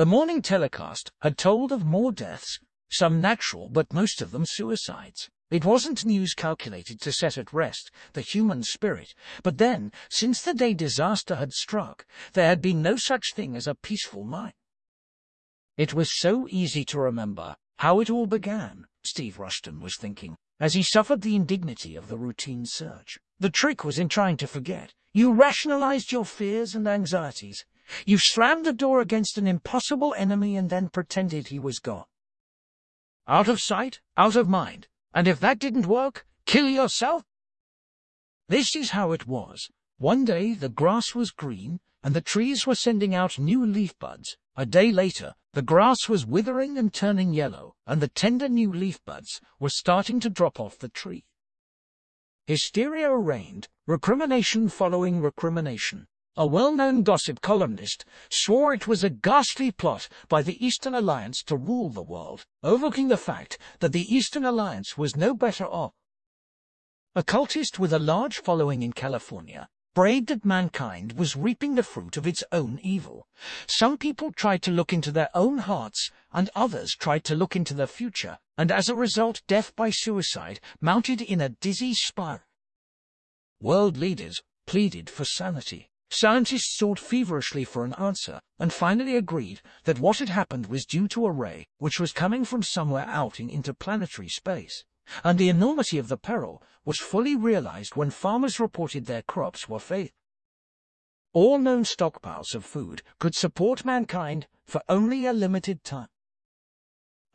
The morning telecast had told of more deaths, some natural but most of them suicides. It wasn't news calculated to set at rest the human spirit, but then, since the day disaster had struck, there had been no such thing as a peaceful mind. It was so easy to remember how it all began, Steve Rushton was thinking, as he suffered the indignity of the routine search. The trick was in trying to forget. You rationalized your fears and anxieties. You slammed the door against an impossible enemy and then pretended he was gone. Out of sight, out of mind. And if that didn't work, kill yourself? This is how it was. One day the grass was green, and the trees were sending out new leaf buds. A day later, the grass was withering and turning yellow, and the tender new leaf buds were starting to drop off the tree. Hysteria reigned, recrimination following recrimination. A well-known gossip columnist swore it was a ghastly plot by the Eastern Alliance to rule the world, overlooking the fact that the Eastern Alliance was no better off. A cultist with a large following in California prayed that mankind was reaping the fruit of its own evil. Some people tried to look into their own hearts, and others tried to look into the future, and as a result death by suicide mounted in a dizzy spiral. World leaders pleaded for sanity. Scientists sought feverishly for an answer, and finally agreed that what had happened was due to a ray which was coming from somewhere out in interplanetary space, and the enormity of the peril was fully realized when farmers reported their crops were failed. All known stockpiles of food could support mankind for only a limited time.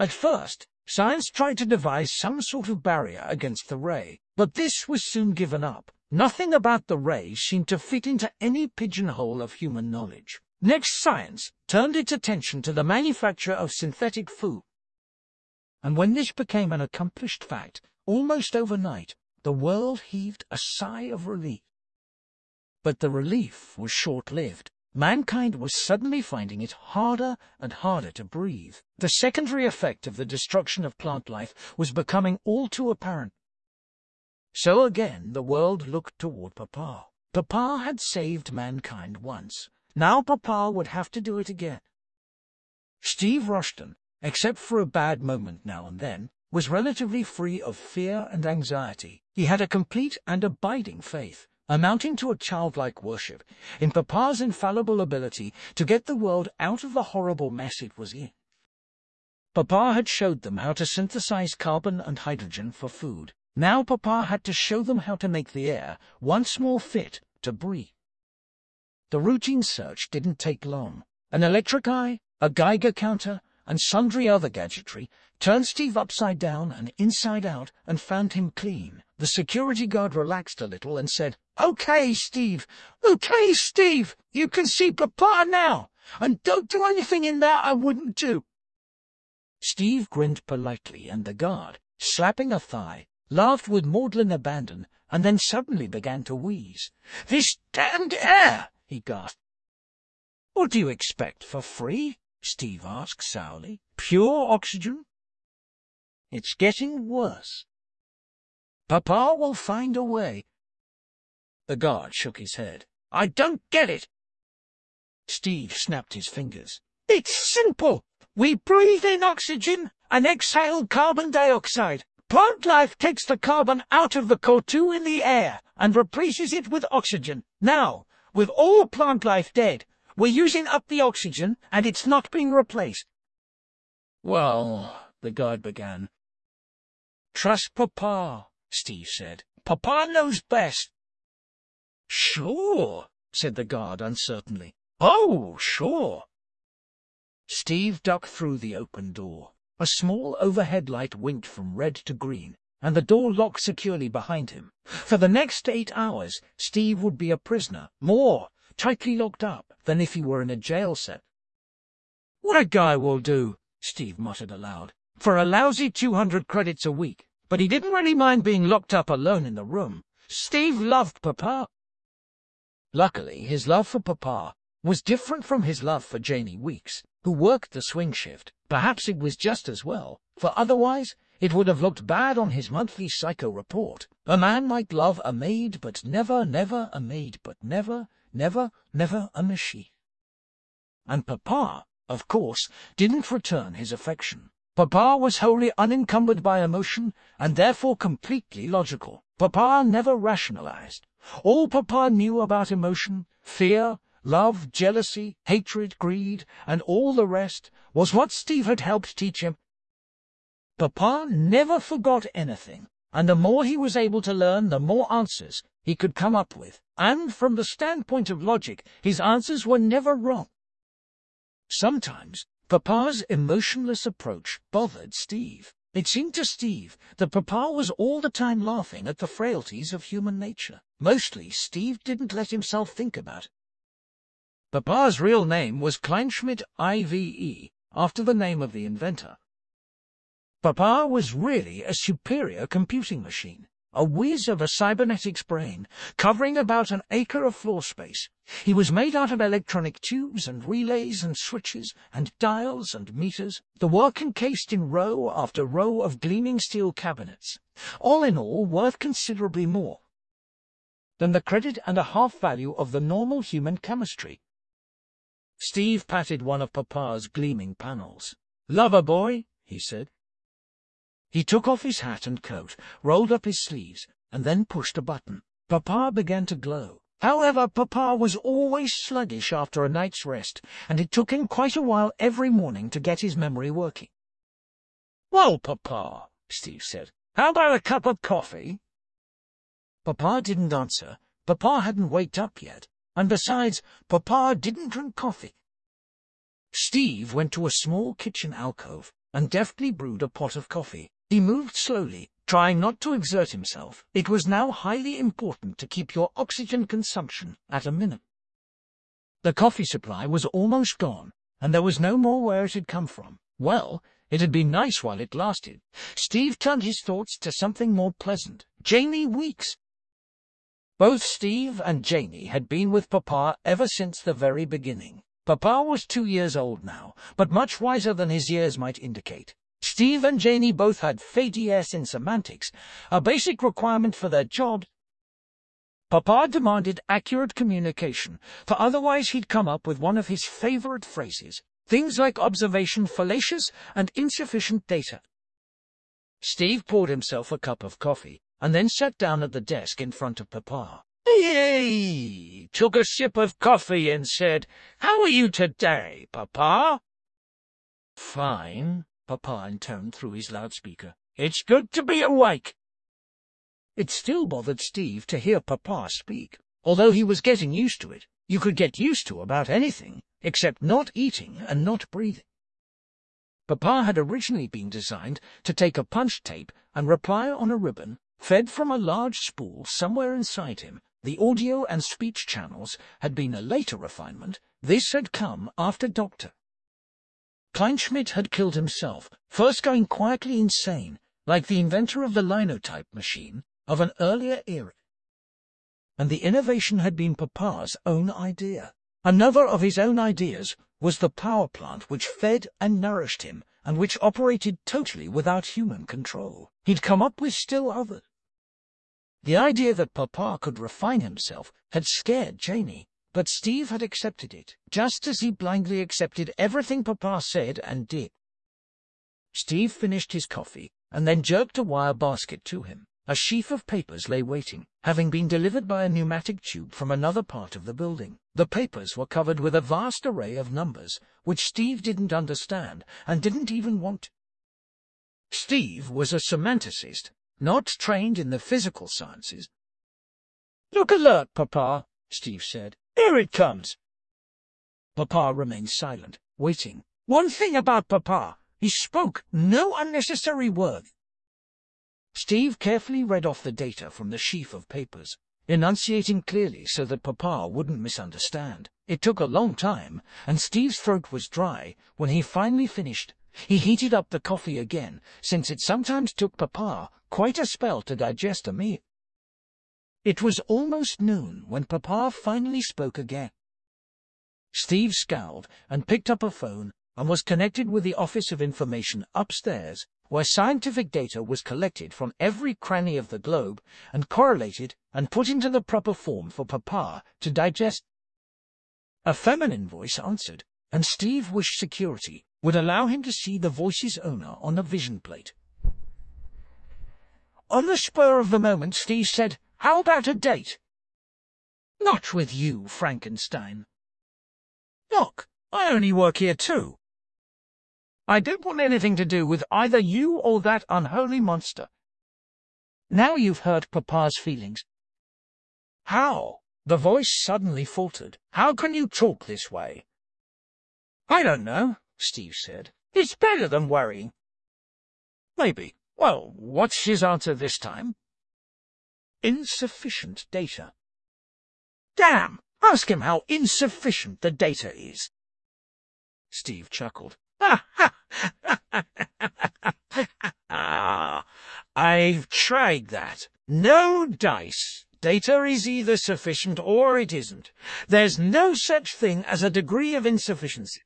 At first, science tried to devise some sort of barrier against the ray, but this was soon given up Nothing about the ray seemed to fit into any pigeonhole of human knowledge. Next, science turned its attention to the manufacture of synthetic food. And when this became an accomplished fact, almost overnight, the world heaved a sigh of relief. But the relief was short-lived. Mankind was suddenly finding it harder and harder to breathe. The secondary effect of the destruction of plant life was becoming all too apparent. So again the world looked toward Papa. Papa had saved mankind once. Now Papa would have to do it again. Steve Rushton, except for a bad moment now and then, was relatively free of fear and anxiety. He had a complete and abiding faith, amounting to a childlike worship, in Papa's infallible ability to get the world out of the horrible mess it was in. Papa had showed them how to synthesize carbon and hydrogen for food. Now Papa had to show them how to make the air once more fit to breathe. The routine search didn't take long. An electric eye, a Geiger counter, and sundry other gadgetry turned Steve upside down and inside out and found him clean. The security guard relaxed a little and said, Okay, Steve. Okay, Steve. You can see Papa now. And don't do anything in there I wouldn't do. Steve grinned politely, and the guard, slapping a thigh, laughed with maudlin abandon, and then suddenly began to wheeze. This damned air! he gasped. What do you expect, for free? Steve asked sourly. Pure oxygen? It's getting worse. Papa will find a way. The guard shook his head. I don't get it. Steve snapped his fingers. It's simple. We breathe in oxygen and exhale carbon dioxide. Plant life takes the carbon out of the CO2 in the air and replaces it with oxygen. Now, with all plant life dead, we're using up the oxygen and it's not being replaced. Well, the guard began. Trust Papa, Steve said. Papa knows best. Sure, said the guard uncertainly. Oh, sure. Steve ducked through the open door. A small overhead light winked from red to green, and the door locked securely behind him. For the next eight hours, Steve would be a prisoner, more, tightly locked up, than if he were in a jail cell. What a guy will do, Steve muttered aloud, for a lousy 200 credits a week. But he didn't really mind being locked up alone in the room. Steve loved Papa. Luckily, his love for Papa was different from his love for Janie Weeks who worked the swing shift. Perhaps it was just as well, for otherwise it would have looked bad on his monthly psycho report. A man might love a maid, but never, never a maid, but never, never, never a machine. And Papa of course, didn't return his affection. Papa was wholly unencumbered by emotion, and therefore completely logical. Papa never rationalized. All Papa knew about emotion, fear, love, jealousy, hatred, greed, and all the rest, was what Steve had helped teach him. Papa never forgot anything, and the more he was able to learn, the more answers he could come up with. And from the standpoint of logic, his answers were never wrong. Sometimes, Papa's emotionless approach bothered Steve. It seemed to Steve that Papa was all the time laughing at the frailties of human nature. Mostly, Steve didn't let himself think about. Papa's real name was Kleinschmidt IVE, after the name of the inventor. Papa was really a superior computing machine, a whiz of a cybernetics brain, covering about an acre of floor space. He was made out of electronic tubes and relays and switches and dials and meters, the work encased in row after row of gleaming steel cabinets, all in all worth considerably more than the credit and a half value of the normal human chemistry Steve patted one of Papa's gleaming panels. Lover boy, he said. He took off his hat and coat, rolled up his sleeves, and then pushed a button. Papa began to glow. However, Papa was always sluggish after a night's rest, and it took him quite a while every morning to get his memory working. Well, Papa, Steve said, how about a cup of coffee? Papa didn't answer. Papa hadn't waked up yet. And besides, Papa didn't drink coffee. Steve went to a small kitchen alcove and deftly brewed a pot of coffee. He moved slowly, trying not to exert himself. It was now highly important to keep your oxygen consumption at a minimum. The coffee supply was almost gone, and there was no more where it had come from. Well, it had been nice while it lasted. Steve turned his thoughts to something more pleasant. Janie Weeks. Both Steve and Janie had been with Papa ever since the very beginning. Papa was two years old now, but much wiser than his years might indicate. Steve and Janie both had PhDs in semantics, a basic requirement for their job. Papa demanded accurate communication, for otherwise he'd come up with one of his favorite phrases, things like observation fallacious and insufficient data. Steve poured himself a cup of coffee and then sat down at the desk in front of Papa. He took a sip of coffee and said, How are you today, Papa? Fine, Papa intoned through his loudspeaker. It's good to be awake. It still bothered Steve to hear Papa speak, although he was getting used to it. You could get used to about anything, except not eating and not breathing. Papa had originally been designed to take a punch tape and reply on a ribbon Fed from a large spool somewhere inside him, the audio and speech channels had been a later refinement. This had come after Dr. Kleinschmidt had killed himself, first going quietly insane, like the inventor of the linotype machine of an earlier era. And the innovation had been Papa's own idea. Another of his own ideas was the power plant which fed and nourished him and which operated totally without human control. He'd come up with still others. The idea that Papa could refine himself had scared Janie, but Steve had accepted it, just as he blindly accepted everything Papa said and did. Steve finished his coffee and then jerked a wire basket to him. A sheaf of papers lay waiting, having been delivered by a pneumatic tube from another part of the building. The papers were covered with a vast array of numbers, which Steve didn't understand and didn't even want. Steve was a semanticist, not trained in the physical sciences. Look alert, Papa, Steve said. Here it comes. Papa remained silent, waiting. One thing about Papa, he spoke no unnecessary word. Steve carefully read off the data from the sheaf of papers, enunciating clearly so that Papa wouldn't misunderstand. It took a long time, and Steve's throat was dry when he finally finished. He heated up the coffee again, since it sometimes took Papa quite a spell to digest a meal. It was almost noon when Papa finally spoke again. Steve scowled and picked up a phone and was connected with the Office of Information upstairs where scientific data was collected from every cranny of the globe and correlated and put into the proper form for Papa to digest. A feminine voice answered. and Steve wished security would allow him to see the voice's owner on the vision plate. On the spur of the moment, Steve said, How about a date? Not with you, Frankenstein. Look, I only work here too. I don't want anything to do with either you or that unholy monster. Now you've hurt Papa's feelings. How? The voice suddenly faltered. How can you talk this way? I don't know, Steve said. It's better than worrying. Maybe. Well, what's his answer this time? Insufficient data. Damn! Ask him how insufficient the data is. Steve chuckled. I've tried that. No dice. Data is either sufficient or it isn't. There's no such thing as a degree of insufficiency.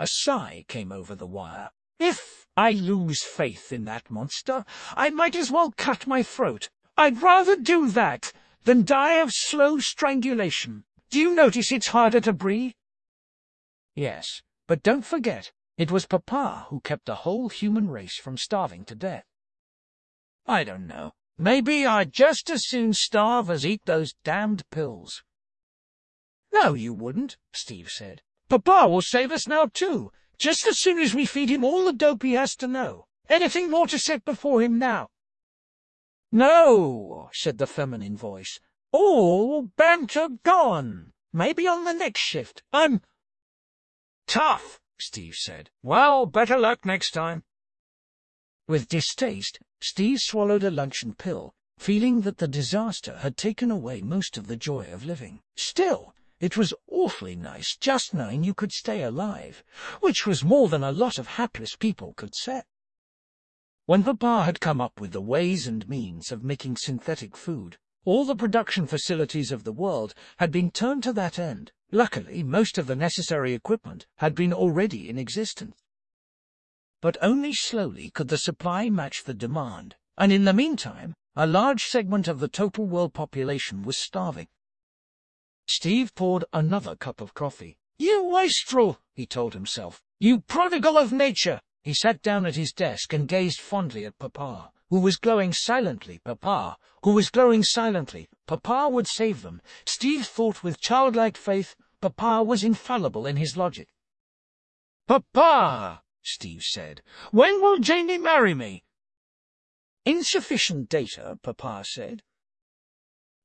A sigh came over the wire. If I lose faith in that monster, I might as well cut my throat. I'd rather do that than die of slow strangulation. Do you notice it's harder to breathe? Yes, but don't forget, it was Papa who kept the whole human race from starving to death. I don't know. Maybe I'd just as soon starve as eat those damned pills. No, you wouldn't, Steve said. Papa will save us now, too, just as soon as we feed him all the dope he has to know. Anything more to set before him now? No, said the feminine voice. All banter gone. Maybe on the next shift. I'm... Tough, Steve said. Well, better luck next time. With distaste, Steve swallowed a luncheon pill, feeling that the disaster had taken away most of the joy of living. Still, it was awfully nice just knowing you could stay alive, which was more than a lot of hapless people could say. When Papa had come up with the ways and means of making synthetic food, all the production facilities of the world had been turned to that end. Luckily, most of the necessary equipment had been already in existence. But only slowly could the supply match the demand, and in the meantime, a large segment of the total world population was starving. Steve poured another cup of coffee. You wastrel, he told himself. You prodigal of nature. He sat down at his desk and gazed fondly at Papa, who was glowing silently. Papa, who was glowing silently. Papa would save them. Steve thought with childlike faith. Papa was infallible in his logic. Papa, Steve said, when will Janie marry me? Insufficient data, Papa said.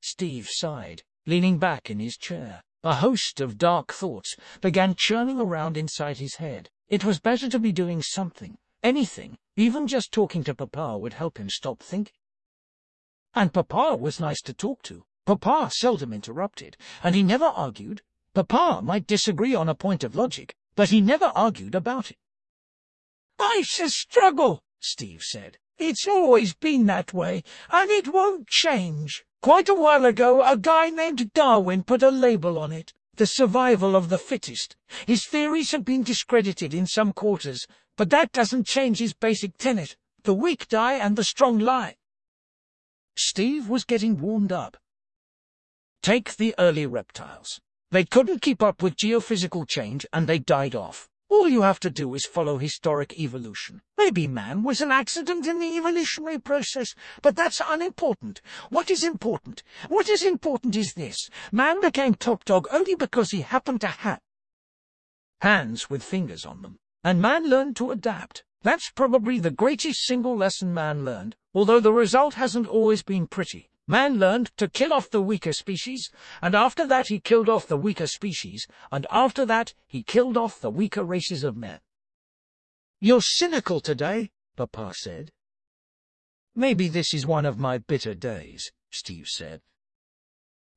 Steve sighed, leaning back in his chair. A host of dark thoughts began churning around inside his head. It was better to be doing something, anything, even just talking to Papa would help him stop thinking. And Papa was nice to talk to. Papa seldom interrupted, and he never argued. Papa might disagree on a point of logic, but he never argued about it. Life's a struggle, Steve said. It's always been that way, and it won't change. Quite a while ago, a guy named Darwin put a label on it the survival of the fittest. His theories have been discredited in some quarters, but that doesn't change his basic tenet. The weak die and the strong lie. Steve was getting warmed up. Take the early reptiles. They couldn't keep up with geophysical change and they died off. All you have to do is follow historic evolution. Maybe man was an accident in the evolutionary process, but that's unimportant. What is important? What is important is this. Man became top dog only because he happened to have hands with fingers on them. And man learned to adapt. That's probably the greatest single lesson man learned, although the result hasn't always been pretty. Man learned to kill off the weaker species, and after that he killed off the weaker species, and after that he killed off the weaker races of men. You're cynical today, Papa said. Maybe this is one of my bitter days, Steve said.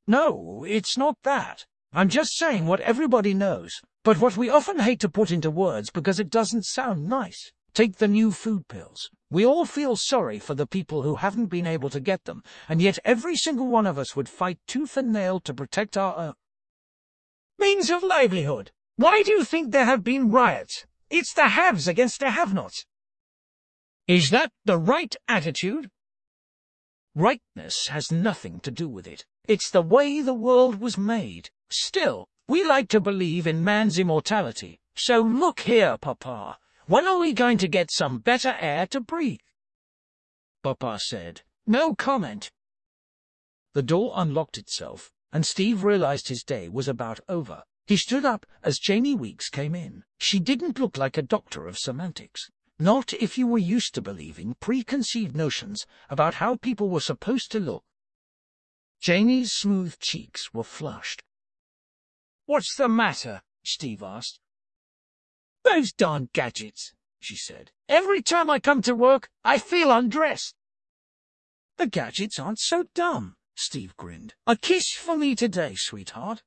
No, it's not that. I'm just saying what everybody knows, but what we often hate to put into words because it doesn't sound nice. Take the new food pills. We all feel sorry for the people who haven't been able to get them, and yet every single one of us would fight tooth and nail to protect our own means of livelihood. Why do you think there have been riots? It's the haves against the have-nots. Is that the right attitude? Rightness has nothing to do with it. It's the way the world was made. Still, We like to believe in man's immortality. So look here, Papa. When are we going to get some better air to breathe? Papa said. No comment. The door unlocked itself, and Steve realized his day was about over. He stood up as Janie Weeks came in. She didn't look like a doctor of semantics. Not if you were used to believing preconceived notions about how people were supposed to look. Janie's smooth cheeks were flushed. What's the matter? Steve asked. Those darn gadgets, she said. Every time I come to work, I feel undressed. The gadgets aren't so dumb, Steve grinned. A kiss for me today, sweetheart.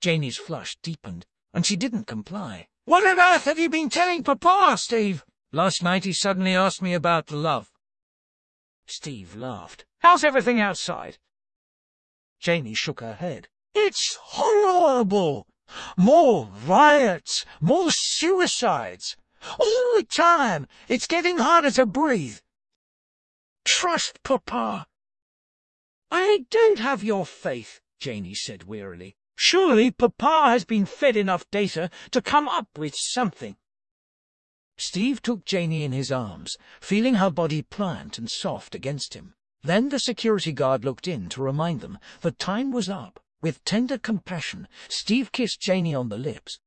Janie's flush deepened, and she didn't comply. What on earth have you been telling Papa, Steve? Last night he suddenly asked me about love. Steve laughed. How's everything outside? Janie shook her head. It's horrible. More riots, more suicides. All the time. It's getting harder to breathe. Trust Papa. I don't have your faith, Janie said wearily. Surely Papa has been fed enough data to come up with something. Steve took Janie in his arms, feeling her body pliant and soft against him. Then the security guard looked in to remind them that time was up. With tender compassion, Steve kissed Janie on the lips.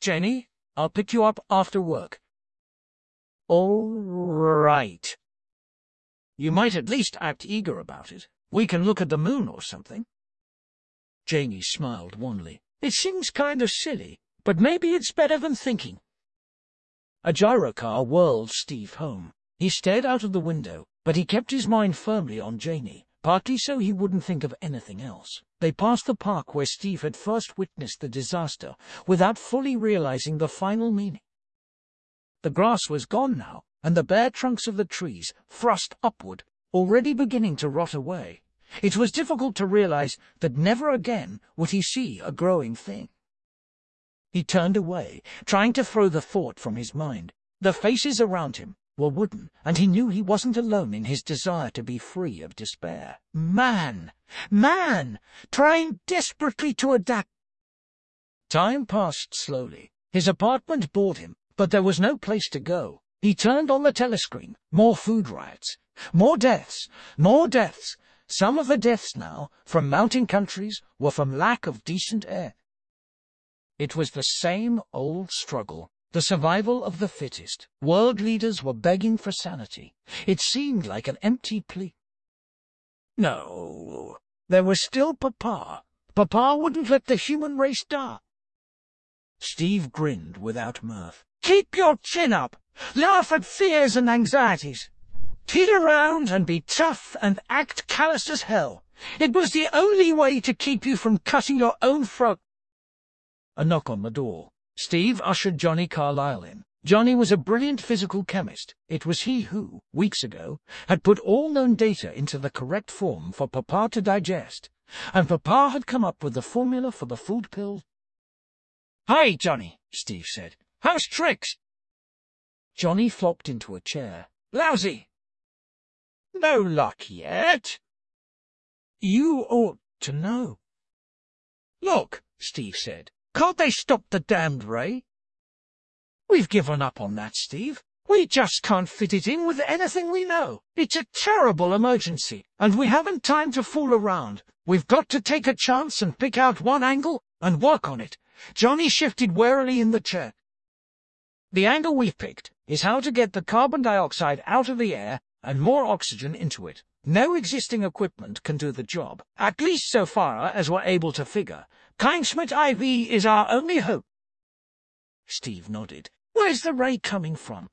Jenny, I'll pick you up after work. All right. You might at least act eager about it. We can look at the moon or something. Janie smiled wanly. It seems kind of silly, but maybe it's better than thinking. A gyrocar whirled Steve home. He stared out of the window, but he kept his mind firmly on Janie, partly so he wouldn't think of anything else. They passed the park where Steve had first witnessed the disaster, without fully realizing the final meaning. The grass was gone now, and the bare trunks of the trees thrust upward, already beginning to rot away. It was difficult to realize that never again would he see a growing thing. He turned away, trying to throw the thought from his mind. The faces around him were wooden, and he knew he wasn't alone in his desire to be free of despair. Man! Man! Trying desperately to adapt. Time passed slowly. His apartment bored him, but there was no place to go. He turned on the telescreen. More food riots. More deaths. More deaths. Some of the deaths now, from mountain countries, were from lack of decent air. It was the same old struggle. The survival of the fittest. World leaders were begging for sanity. It seemed like an empty plea. No, there was still Papa. Papa wouldn't let the human race die. Steve grinned without mirth. Keep your chin up. Laugh at fears and anxieties. Kid around and be tough and act callous as hell. It was the only way to keep you from cutting your own throat. A knock on the door. Steve ushered Johnny Carlyle in. Johnny was a brilliant physical chemist. It was he who, weeks ago, had put all known data into the correct form for Papa to digest, and Papa had come up with the formula for the food pill. Hi, Johnny, Steve said. How's tricks? Johnny flopped into a chair. Lousy. No luck yet. You ought to know. Look, Steve said. Can't they stop the damned ray? We've given up on that, Steve. We just can't fit it in with anything we know. It's a terrible emergency, and we haven't time to fool around. We've got to take a chance and pick out one angle and work on it. Johnny shifted warily in the chair. The angle we've picked is how to get the carbon dioxide out of the air and more oxygen into it. No existing equipment can do the job, at least so far as we're able to figure. Kleinschmidt IV is our only hope. Steve nodded. Where's the ray coming from?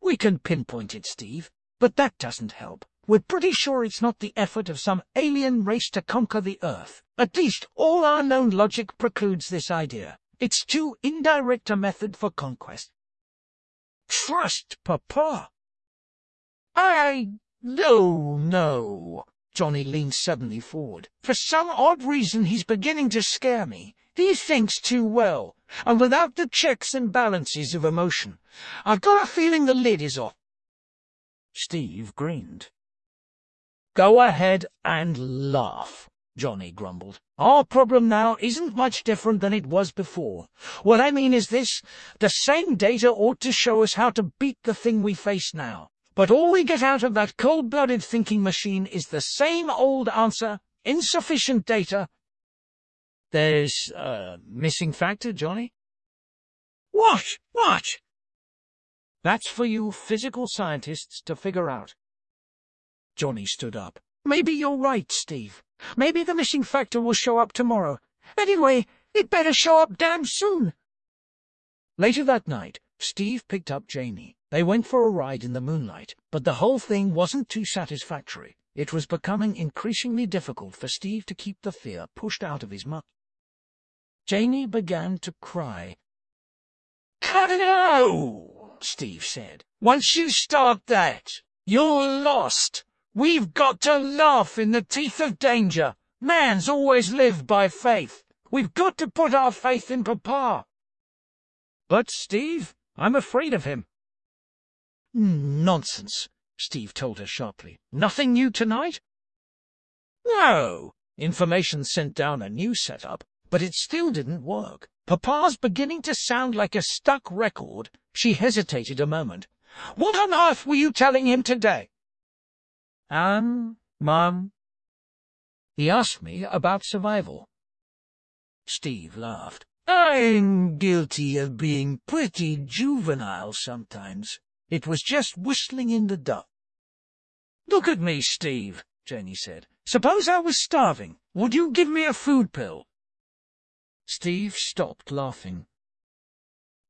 We can pinpoint it, Steve, but that doesn't help. We're pretty sure it's not the effort of some alien race to conquer the Earth. At least all our known logic precludes this idea. It's too indirect a method for conquest. Trust Papa. I... no, no. Johnny leaned suddenly forward. For some odd reason he's beginning to scare me. He thinks too well, and without the checks and balances of emotion. I've got a feeling the lid is off. Steve grinned. Go ahead and laugh. Johnny grumbled. Our problem now isn't much different than it was before. What I mean is this, the same data ought to show us how to beat the thing we face now. But all we get out of that cold-blooded thinking machine is the same old answer, insufficient data. There's a missing factor, Johnny? What? What? That's for you physical scientists to figure out. Johnny stood up. Maybe you're right, Steve. Maybe the missing factor will show up tomorrow. Anyway, it better show up damn soon. Later that night, Steve picked up Janie. They went for a ride in the moonlight, but the whole thing wasn't too satisfactory. It was becoming increasingly difficult for Steve to keep the fear pushed out of his mind. Janie began to cry. No, Steve said. Once you start that, you're lost. We've got to laugh in the teeth of danger. Man's always lived by faith. We've got to put our faith in Papa. But, Steve, I'm afraid of him. Nonsense, Steve told her sharply. Nothing new tonight? No. Information sent down a new setup, but it still didn't work. Papa's beginning to sound like a stuck record. She hesitated a moment. What on earth were you telling him today? Um, Mum. He asked me about survival. Steve laughed. I'm guilty of being pretty juvenile sometimes. It was just whistling in the dark. Look at me, Steve, Janie said. Suppose I was starving. Would you give me a food pill? Steve stopped laughing.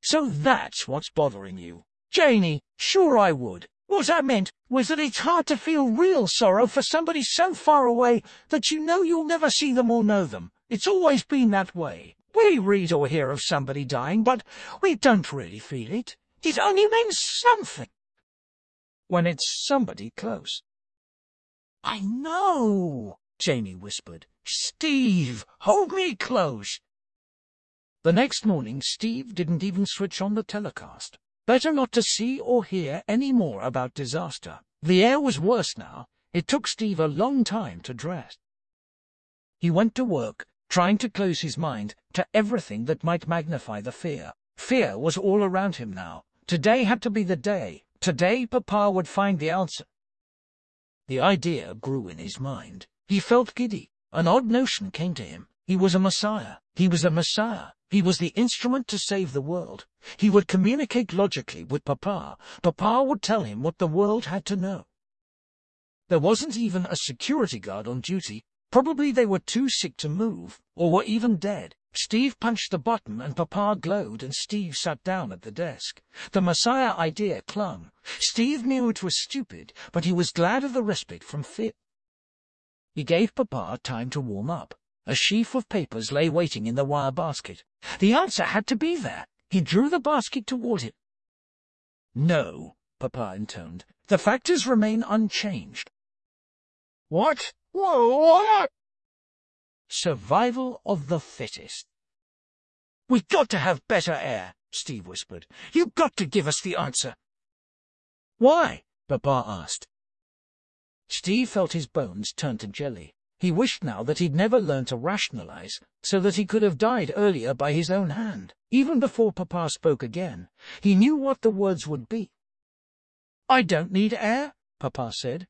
So that's what's bothering you. Janie, sure I would. What I meant was that it's hard to feel real sorrow for somebody so far away that you know you'll never see them or know them. It's always been that way. We read or hear of somebody dying, but we don't really feel it. It only means something. When it's somebody close. I know, Janie whispered. Steve, hold me close. The next morning, Steve didn't even switch on the telecast. Better not to see or hear any more about disaster. The air was worse now. It took Steve a long time to dress. He went to work, trying to close his mind to everything that might magnify the fear. Fear was all around him now. Today had to be the day. Today Papa would find the answer. The idea grew in his mind. He felt giddy. An odd notion came to him. He was a messiah. He was a messiah. He was the instrument to save the world. He would communicate logically with Papa. Papa would tell him what the world had to know. There wasn't even a security guard on duty. Probably they were too sick to move, or were even dead. Steve punched the button and Papa glowed and Steve sat down at the desk. The Messiah idea clung. Steve knew it was stupid, but he was glad of the respite from fear. He gave Papa time to warm up. A sheaf of papers lay waiting in the wire basket. The answer had to be there. He drew the basket toward it. No, Papa intoned. The factors remain unchanged. What? What? Survival of the fittest. We've got to have better air, Steve whispered. You've got to give us the answer. Why? Papa asked. Steve felt his bones turn to jelly. He wished now that he'd never learned to rationalize, so that he could have died earlier by his own hand. Even before Papa spoke again, he knew what the words would be. I don't need air, Papa said.